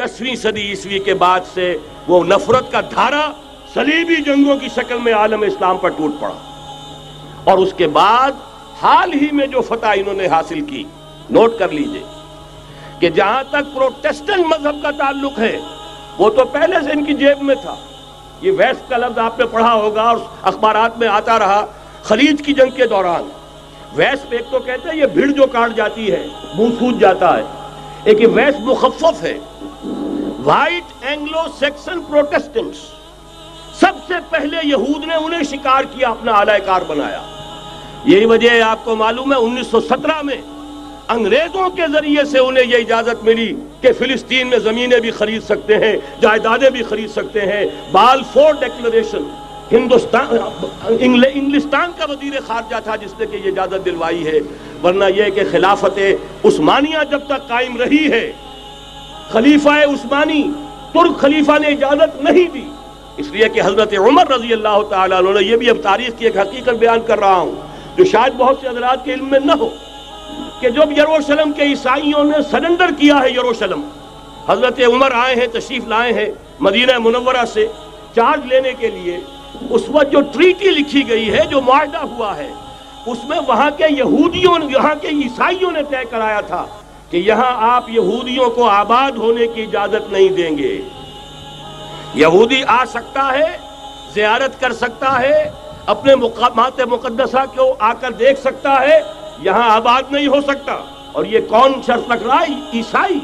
دسویں صدی عیسوی کے بعد سے وہ نفرت کا دھارا صلیبی جنگوں کی شکل میں عالم اسلام پر ٹوٹ پڑا۔ اور اس کے بعد حال ہی میں جو فتح انہوں نے حاصل کی، نوٹ کر لیجیے کہ جہاں تک پروٹیسٹنٹ مذہب کا تعلق ہے، وہ تو پہلے سے ان کی جیب میں تھا۔ یہ ویسٹ کا لفظ آپ نے پڑھا ہوگا اور اخبارات میں آتا رہا خلیج کی جنگ کے دوران۔ ویسٹ ایک تو کہتے ہیں یہ بھیڑ جو کاٹ جاتی ہے، منہ سوج جاتا ہے۔ ایک یہ ویسٹ مخفف ہے۔ وائٹ اینگلو سیکسن پروٹیسٹنٹس سب سے پہلے یہود نے انہیں شکار کیا، اپنا اعلی کار بنایا۔ یہی وجہ ہے، آپ کو معلوم ہے، انیس سو سترہ میں انگریزوں کے ذریعے سے انہیں یہ اجازت ملی کہ فلسطین میں زمینیں بھی خرید سکتے ہیں، جائیدادیں بھی خرید سکتے ہیں۔ بال فور ڈیکلریشن ہندوستان انگلستان کا وزیر خارجہ تھا، جس نے کہ یہ اجازت دلوائی ہے۔ ورنہ یہ کہ خلافت عثمانیہ جب تک قائم رہی ہے، خلیفہ عثمانی، ترک خلیفہ نے اجازت نہیں دی۔ اس لیے کہ حضرت عمر رضی اللہ تعالیٰ عنہ نے یہ بھی اب تاریخ کی ایک حقیقت بیان کر رہا ہوں، جو شاید بہت سے حضرات کے علم میں نہ ہو، کہ جب یروشلم کے عیسائیوں نے سرنڈر کیا ہے یروشلم، حضرت عمر آئے ہیں، تشریف لائے ہیں مدینہ منورہ سے چارج لینے کے لیے۔ اس وقت جو ٹریٹی لکھی گئی ہے، جو معاہدہ ہوا ہے، اس میں وہاں کے یہودیوں، یہاں کے عیسائیوں نے طے کرایا تھا کہ یہاں آپ یہودیوں کو آباد ہونے کی اجازت نہیں دیں گے۔ یہودی آ سکتا ہے، زیارت کر سکتا ہے، اپنے مقامات مقدسہ کو آ کر دیکھ سکتا ہے، یہاں آباد نہیں ہو سکتا۔ اور یہ کون شرط رکھ رہا ہے؟ عیسائی۔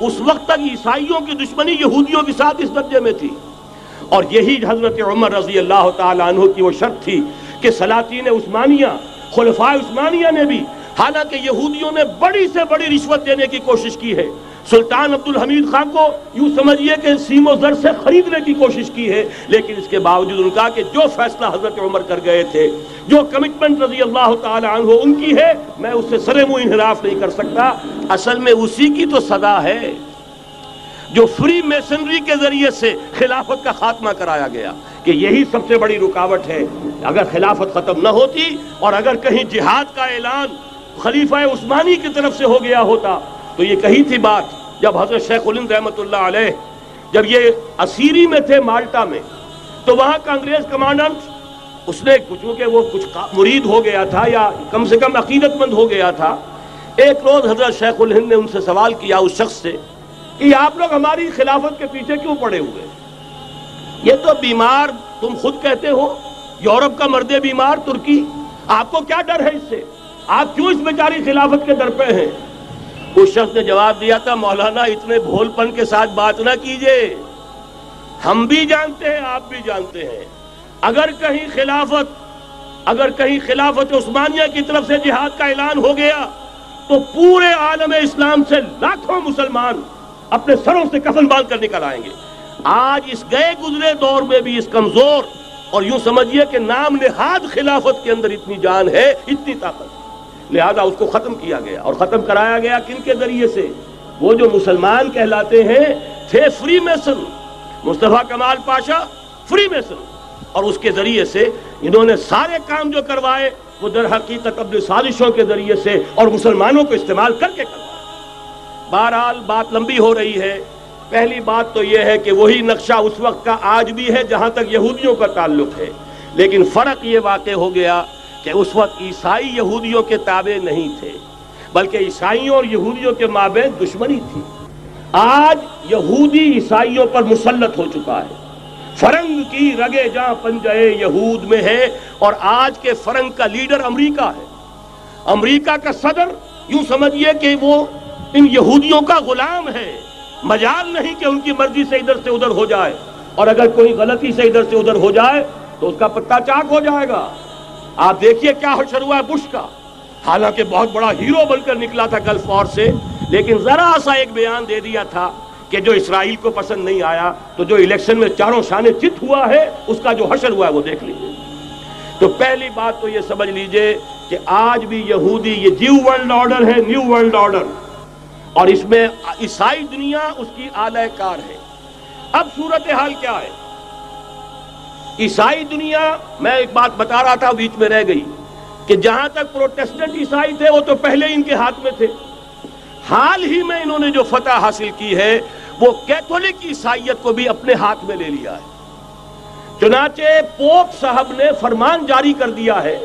اس وقت تک عیسائیوں کی دشمنی یہودیوں کے ساتھ اس درجے میں تھی۔ اور یہی حضرت عمر رضی اللہ تعالیٰ عنہ کی وہ شرط تھی کہ سلاطین عثمانیہ، خلفاء عثمانیہ نے بھی، حالانکہ یہودیوں نے بڑی سے بڑی رشوت دینے کی کوشش کی ہے۔ سلطان عبد الحمید خان کو یوں سمجھئے کہ سیم و زر سے خریدنے کی کوشش کی ہے، لیکن اس کے باوجود ان کا کہ جو فیصلہ حضرت عمر کر گئے تھے، جو کمٹمنٹ رضی اللہ تعالی عنہ ان کی ہے، میں اس سے سرے منہ انحراف نہیں کر سکتا۔ اصل میں اسی کی تو صدا ہے۔ جو فری میسنری کے ذریعے سے خلافت کا خاتمہ کرایا گیا کہ یہی سب سے بڑی رکاوٹ ہے اگر خلافت ختم نہ ہوتی اور اگر کہیں جہاد کا اعلان خلیفہ عثمانی کی طرف سے ہو گیا ہوتا، تو یہ کہی تھی بات جب حضرت شیخ الند رحمت اللہ علیہ جب یہ اسیری میں تھے مالٹا میں، تو وہاں کا انگریز کمانڈنٹ اس نے چونکہ وہ کچھ مرید ہو گیا تھا یا کم سے کم عقیدت مند ہو گیا تھا۔ ایک روز حضرت شیخ الہند نے ان سے سوال کیا اس شخص سے کہ آپ لوگ ہماری خلافت کے پیچھے کیوں پڑے ہوئے؟ یہ تو بیمار تم خود کہتے ہو، یورپ کا مرد بیمار، ترکی، آپ کو کیا ڈر ہے اس سے؟ آپ کیوں اس بیچاری خلافت کے در پہ ہیں؟ اس شخص نے جواب دیا تھا، مولانا، اتنے بھول پن کے ساتھ بات نہ کیجیے۔ ہم بھی جانتے ہیں، آپ بھی جانتے ہیں۔ اگر کہیں خلافت، اگر کہیں خلافت عثمانیہ کی طرف سے جہاد کا اعلان ہو گیا، تو پورے عالم اسلام سے لاکھوں مسلمان اپنے سروں سے کفن باندھ کر نکل آئیں گے۔ آج اس گئے گزرے دور میں بھی اس کمزور اور یوں سمجھیے کہ نام نہاد خلافت کے اندر اتنی جان ہے، اتنی طاقت۔ لہذا اس کو ختم کیا گیا اور ختم کرایا گیا کن کے ذریعے سے؟ وہ جو مسلمان کہلاتے ہیں، تھے free mason. Mustafa Kemal Pasha free mason. اور اس کے ذریعے سے انہوں نے سارے کام جو کروائے، وہ در حقیقت اپنے سازشوں کے ذریعے سے اور مسلمانوں کو استعمال کر کے کروائے۔ بہرحال بات لمبی ہو رہی ہے۔ پہلی بات تو یہ ہے کہ وہی نقشہ اس وقت کا آج بھی ہے جہاں تک یہودیوں کا تعلق ہے۔ لیکن فرق یہ واقع ہو گیا کہ اس وقت عیسائی یہودیوں کے تابع نہیں تھے، بلکہ عیسائیوں اور یہودیوں کے مابین دشمنی تھی۔ آج یہودی عیسائیوں پر مسلط ہو چکا ہے۔ فرنگ کی رگے جہاں پنجے یہود میں ہے اور آج کے فرنگ کا لیڈر امریکہ ہے۔ امریکہ کا صدر یوں سمجھئے کہ وہ ان یہودیوں کا غلام ہے۔ مجال نہیں کہ ان کی مرضی سے ادھر سے ادھر ہو جائے۔ اور اگر کوئی غلطی سے ادھر سے ادھر ہو جائے تو اس کا پتہ چاک ہو جائے گا۔ آپ دیکھیے کیا حشر ہوا ہے بش کا۔ حالانکہ بہت بڑا ہیرو بن کر نکلا تھا گلف وار سے۔ لیکن ذرا سا ایک بیان دے دیا تھا کہ جو اسرائیل کو پسند نہیں آیا، تو جو الیکشن میں چاروں شانے چت ہوا ہے، اس کا جو حشر ہوا ہے وہ دیکھ لیجیے تو پہلی بات تو یہ سمجھ لیجیے کہ آج بھی یہودی، یہ جیو ورلڈ آرڈر ہے نیو ورلڈ آرڈر اور اس میں عیسائی دنیا اس کی آلہ کار ہے۔ اب صورتحال کیا ہے؟ عیسائی دنیا، میں ایک بات بتا رہا تھا، بیچ میں رہ گئی کہ جہاں تک پروٹیسٹنٹ عیسائی تھے، وہ تو پہلے ان کے ہاتھ میں تھے۔ حال ہی میں انہوں نے جو فتح حاصل کی ہے، وہ کیتھولک عیسائیت کو بھی اپنے ہاتھ میں لے لیا ہے۔ چنانچہ پوپ صاحب نے فرمان جاری کر دیا ہے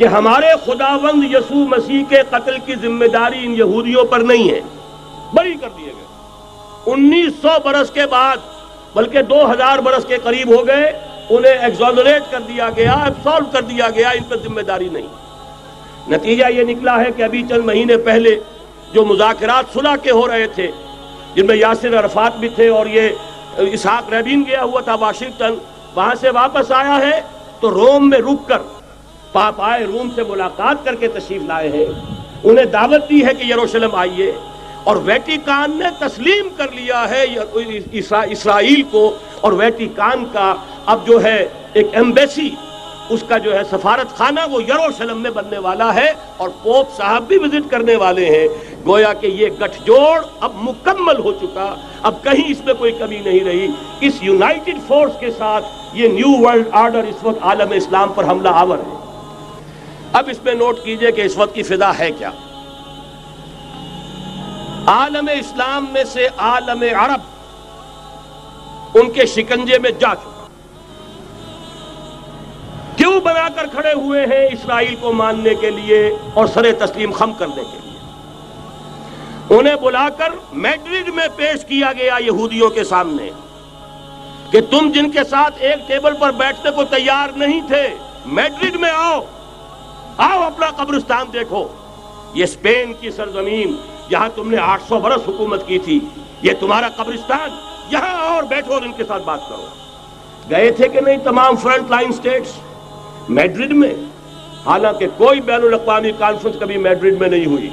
کہ ہمارے خداوند یسوع مسیح کے قتل کی ذمہ داری ان یہودیوں پر نہیں ہے۔ بری کر دیے گئے۔ انیس سو برس کے بعد، بلکہ دو ہزار برس کے قریب ہو گئے، انہیں ایگزونریٹ کر دیا گیا ایبسالو کر دیا گیا، ان پر ذمہ داری نہیں۔ نتیجہ یہ نکلا ہے کہ ابھی چند مہینے پہلے جو مذاکرات صلح کے ہو رہے تھے، جن میں یاسر عرفات بھی تھے اور یہ اسحاق ریبین گیا ہوا تھا واشنگٹن، وہاں سے واپس آیا ہے، تو روم میں رک کر پاپائے روم سے ملاقات کر کے تشریف لائے ہیں۔ انہیں دعوت دی ہے کہ یروشلم آئیے۔ اور ویٹیکان نے تسلیم کر لیا ہے اسرائیل کو۔ اور ویٹیکان کا اب جو ہے ایک ایمبیسی، اس کا جو ہے سفارت خانہ، وہ یروشلم میں بننے والا ہے۔ اور پوپ صاحب بھی وزٹ کرنے والے ہیں۔ گویا کہ یہ گٹھ جوڑ اب مکمل ہو چکا۔ اب کہیں اس میں کوئی کمی نہیں رہی۔ اس یونائٹڈ فورس کے ساتھ یہ نیو ورلڈ آرڈر اس وقت عالم اسلام پر حملہ آور ہے۔ اب اس میں نوٹ کیجیے کہ اس وقت کی فضا ہے کیا۔ عالم اسلام میں سے عالم عرب ان کے شکنجے میں جا چکا کیوں بنا کر کھڑے ہوئے ہیں اسرائیل کو ماننے کے لیے اور سر تسلیم خم کرنے کے لیے؟ انہیں بلا کر میڈرڈ میں پیش کیا گیا یہودیوں کے سامنے کہ تم جن کے ساتھ ایک ٹیبل پر بیٹھنے کو تیار نہیں تھے، میڈرڈ میں آؤ۔ آؤ اپنا قبرستان دیکھو۔ یہ اسپین کی سرزمین، یہاں تم نے آٹھ سو برس حکومت کی تھی۔ یہ تمہارا قبرستان، یہاں اور بیٹھو اور ان کے ساتھ بات کرو۔ گئے تھے کہ نہیں تمام فرنٹ لائن سٹیٹس؟ میڈرڈ میں؟ حالانکہ کوئی بین الاقوامی کانفرنس کبھی میڈرڈ میں نہیں ہوئی۔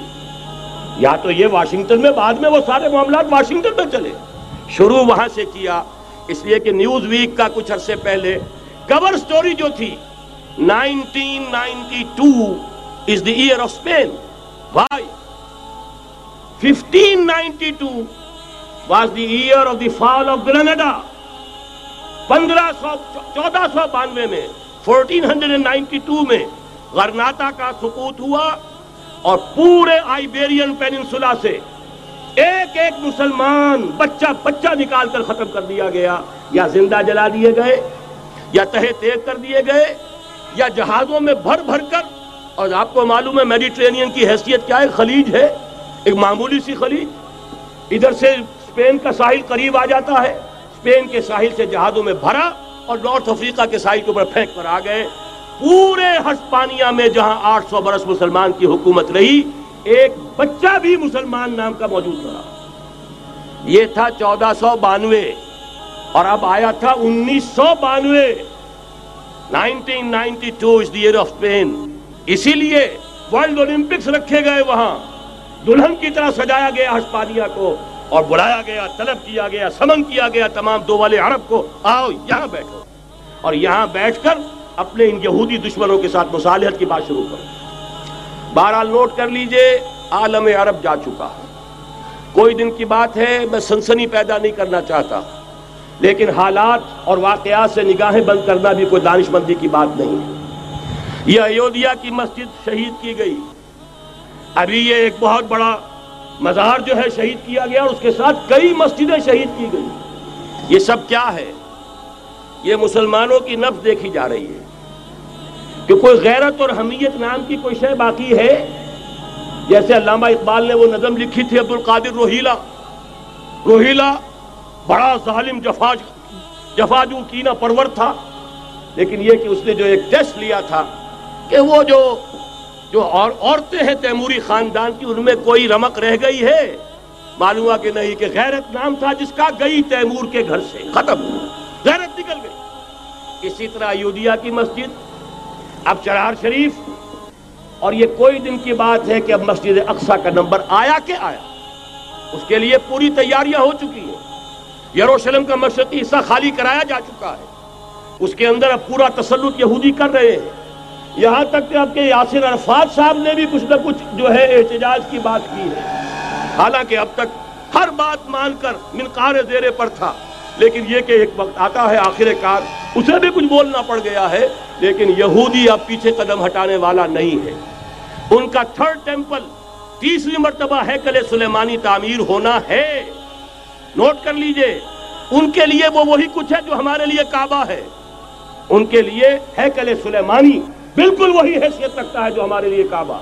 یا تو یہ واشنگٹن میں، بعد میں وہ سارے معاملات واشنگٹن میں چلے۔ شروع وہاں سے کیا۔ اس لیے کہ نیوز ویک کا کچھ عرصے پہلے کور سٹوری جو تھی nineteen ninety two is the year of Spain why fifteen ninety two was the year of the fall of Granada پندرہ سو چودہ سو بانوے میں فورٹین ہنڈریڈ نائنٹی ٹو میں غرناتا کا سقوط ہوا اور پورے آئیبیرین پیننسولا سے ایک ایک مسلمان بچہ بچہ نکال کر ختم کر دیا گیا، یا زندہ جلا دیے گئے، یا تہے تیگ کر دیے گئے یا جہازوں میں بھر بھر کر، اور آپ کو معلوم ہے میڈیٹرینین کی حیثیت کیا ہے؟ خلیج ہے، ایک معمولی سی خلیج۔ ادھر سے اسپین کا ساحل قریب آ جاتا ہے۔ اسپین کے ساحل سے جہازوں میں بھرا، اور نارتھ افریقہ کے ساحل کے اوپر پھینک کر آ گئے۔ پورے ہسپانیہ میں جہاں آٹھ سو برس مسلمان کی حکومت رہی، ایک بچہ بھی مسلمان نام کا موجود رہا۔ یہ تھا چودہ سو بانوے، اور اب آیا تھا انیس سو بانوے۔ Nineteen ninety two is the year اسی لیے ورلڈ اولمپکس رکھے گئے وہاں. دلہن کی طرح سجایا گیا ہسپانیہ کو اور بلایا گیا، طلب کیا گیا، سمن کیا گیا تمام دو والے عرب کو. آؤ یہاں بیٹھو. اور یہاں بیٹھ کر اپنے ان یہودی دشمنوں کے ساتھ مصالحت کی بات شروع کرو. بہرحال نوٹ کر لیجیے، عالم عرب جا چکا. کوئی دن کی بات ہے، میں سنسنی پیدا نہیں کرنا چاہتا. لیکن حالات اور واقعات سے نگاہیں بند کرنا بھی کوئی دانش مندی کی بات نہیں ہے۔ یہ ایودھیا کی مسجد شہید کی گئی۔ ابھی یہ ایک بہت بڑا مزار جو ہے شہید کیا گیا اور اس کے ساتھ کئی مسجدیں شہید کی گئی۔ یہ سب کیا ہے؟ یہ مسلمانوں کی نفس دیکھی جا رہی ہے۔ کہ کوئی غیرت اور حمیت نام کی کوئی شے باقی ہے؟ جیسے علامہ اقبال نے وہ نظم لکھی تھی عبد القادر روہیلا۔ روہیلا بڑا ظالم جفا جفاجو کینا پرور تھا، لیکن یہ کہ اس نے جو ایک ٹیسٹ لیا تھا کہ وہ جو جو اور عورتیں ہیں تیموری خاندان کی، ان میں کوئی رمق رہ گئی ہے؟ معلوم کہ نہیں کہ غیرت نام تھا جس کا، گئی تیمور کے گھر سے۔ ختم۔ غیرت نکل گئی۔ اسی طرح یودیا کی مسجد۔ اب چرار شریف۔ اور یہ کوئی دن کی بات ہے کہ اب مسجد اقسا کا نمبر آیا کہ آیا۔ اس کے لیے پوری تیاریاں ہو چکی ہیں۔ یروشلم کا مشرقی حصہ خالی کرایا جا چکا ہے۔ اس کے اندر اب پورا تسلط یہودی کر رہے ہیں۔ یہاں تک کہ آپ کے یاسر عرفات صاحب نے بھی کچھ نہ کچھ جو ہے احتجاج کی بات کی ہے۔ حالانکہ اب تک ہر بات مان کر منقار زیرے پر تھا۔ لیکن یہ کہ ایک وقت آتا ہے آخر کار، اسے بھی کچھ بولنا پڑ گیا ہے۔ لیکن یہودی اب پیچھے قدم ہٹانے والا نہیں ہے۔ ان کا تھرڈ ٹیمپل تیسری مرتبہ ہے کل سلیمانی تعمیر ہونا ہے۔ نوٹ کر لیجیے، ان کے لیے وہ وہی کچھ ہے جو ہمارے لیے کعبہ ہے۔ ان کے لیے ہیکل سلیمانی بالکل وہی حیثیت رکھتا ہے جو ہمارے لیے کعبہ۔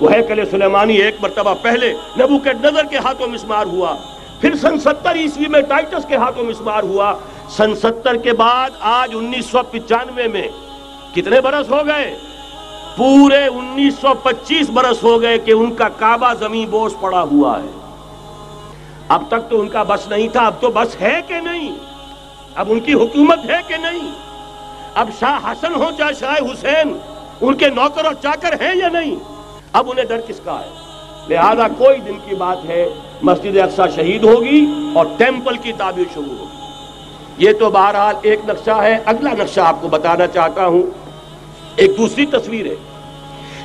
وہ ہیکل سلیمانی ایک مرتبہ پہلے نبو کے نظر کے ہاتھوں مسمار ہوا، پھر سن ستر عیسوی میں ٹائٹس کے ہاتھوں مسمار ہوا۔ سن ستر کے بعد آج انیس سو پچانوے میں کتنے برس ہو گئے؟ پورے انیس سو پچیس برس ہو گئے کہ ان کا کعبہ زمین بوس پڑا ہوا ہے۔ اب تک تو ان کا بس نہیں تھا، اب تو بس ہے کہ نہیں؟ اب ان کی حکومت ہے کہ نہیں؟ اب شاہ حسن ہو چاہے شاہ حسین، ان کے نوکر اور چاکر ہیں یا نہیں؟ اب انہیں ڈر کس کا ہے؟ لہذا کوئی دن کی بات ہے، مسجد اقسا شہید ہوگی اور ٹیمپل کی تعبیر شروع ہوگی۔ یہ تو بہرحال ایک نقشہ ہے، اگلا نقشہ آپ کو بتانا چاہتا ہوں۔ ایک دوسری تصویر ہے۔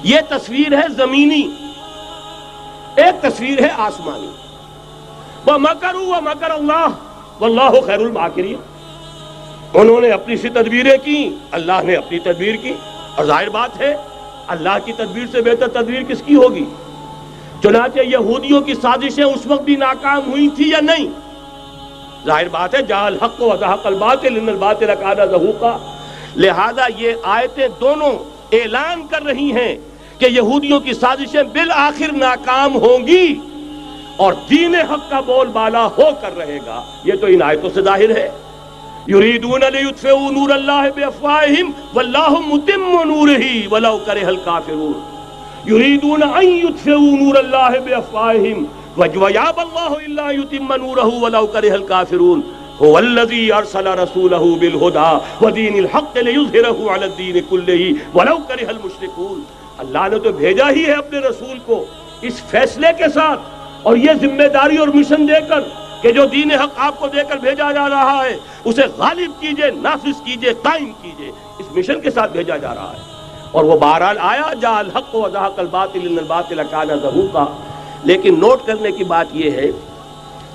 یہ تصویر ہے زمینی، ایک تصویر ہے آسمانی۔ وہ مکر وہ مکر اللہ واللہ خیر الماکرین انہوں نے اپنی سی تدبیریں کی اللہ نے اپنی تدبیر کی اور ظاہر بات ہے اللہ کی تدبیر سے بہتر تدبیر کس کی ہوگی چنانچہ یہودیوں کی سازشیں اس وقت بھی ناکام ہوئی تھی یا نہیں ظاہر بات ہے جہل حق و ازحق الباطل ان الباطل اکانا ظہوقا لہذا یہ آیتیں دونوں اعلان کر رہی ہیں کہ یہودیوں کی سازشیں بالآخر ناکام ہوں گی اور دین حق کا بول بالا ہو کر رہے گا، یہ تو ان آیتوں سے ظاہر ہے۔ یریدون لیطفئوا نور اللہ بافواہہم واللہ متم نورہ ولو کرہ الکافرون۔ یریدون ان یطفئوا نور اللہ بافواہہم وجویاب اللہ الا یتم نورہ ولو کرہ الکافرون۔ هو الذي ارسل رسوله بالهدى ودين الحق ليظهره على الدين كله ولو كره المشركون اللہ نے تو بھیجا ہی ہے اپنے رسول کو، اس فیصلے کے ساتھ۔ اور یہ ذمہ داری اور مشن دے کر کہ جو دین حق آپ کو دے کر بھیجا جا رہا ہے، اسے غالب کیجیے، نافذ کیجیے، قائم کیجیے، اس مشن کے ساتھ بھیجا جا رہا ہے۔ اور وہ بہرحال آیا جا الحق و ذاق الباطل، ان الباطل کان ظہوقا لیکن نوٹ کرنے کی بات یہ ہے،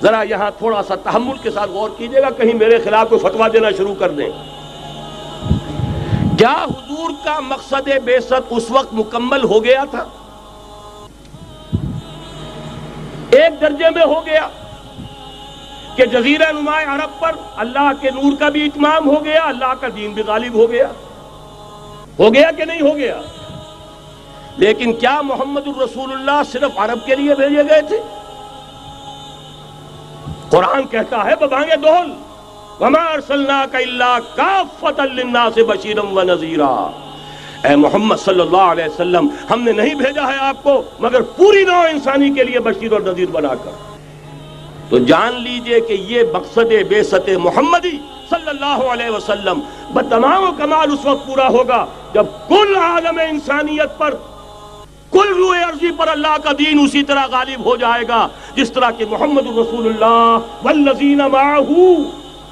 ذرا یہاں تھوڑا سا تحمل کے ساتھ غور کیجیے گا، کہیں میرے خلاف کوئی فتویٰ دینا شروع کر دیں۔ کیا حضور کا مقصد بے اس وقت مکمل ہو گیا تھا؟ ایک درجے میں ہو گیا کہ جزیرہ نمائے عرب پر اللہ کے نور کا بھی اتمام ہو گیا، اللہ کا دین بھی غالب ہو گیا۔ ہو گیا کہ نہیں ہو گیا؟ لیکن کیا محمد الرسول اللہ صرف عرب کے لیے بھیجے گئے تھے؟ قرآن کہتا ہے ببانگے دول وما ارسلناک الا کافتا للناس بشیرا و نذیرا۔ اے محمد صلی اللہ علیہ وسلم، ہم نے نہیں بھیجا ہے آپ کو، مگر پوری نو انسانی کے لیے بشیر اور نذیر بنا کر۔ تو جان لیجیے کہ یہ مقصد بے ست محمدی صلی اللہ علیہ وسلم بتمام و کمال اس وقت پورا ہوگا جب کل عالم انسانیت پر، کل روح عرضی پر اللہ کا دین اسی طرح غالب ہو جائے گا، جس طرح کہ محمد رسول اللہ والذین معاہو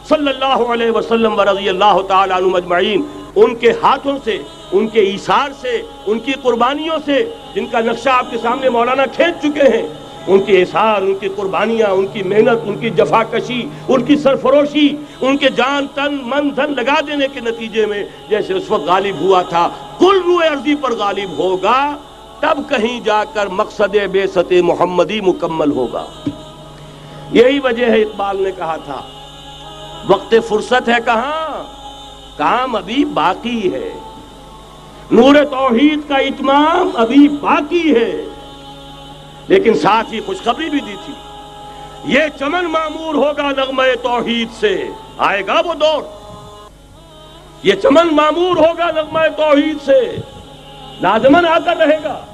صلی اللہ علیہ وسلم و رضی اللہ تعالیٰ عنہ مجمعین ان کے ہاتھوں سے، ان کے ایثار سے، ان کی قربانیوں سے جن کا نقشہ آپ کے سامنے مولانا کھینچ چکے ہیں، ان کی اثار ان کی قربانیاں، ان کی محنت، ان کی جفا کشی ان کی سرفروشی، ان کے جان، تن، من، دھن لگا دینے کے نتیجے میں جیسے اس وقت غالب ہوا تھا، کل روح عرضی پر غالب ہوگا، تب کہیں جا کر مقصد بے ست محمدی مکمل ہوگا۔ یہی وجہ ہے اقبال نے کہا تھا، وقت فرصت ہے کہاں؟ کام ابھی باقی ہے۔ نور توحید کا اتمام ابھی باقی ہے۔ لیکن ساتھ ہی خوشخبری بھی دی تھی۔ یہ چمن معمور ہوگا نغمہ توحید سے۔ آئے گا وہ دور۔ یہ چمن معمور ہوگا نغمہ توحید سے۔ لازمن آ کر رہے گا۔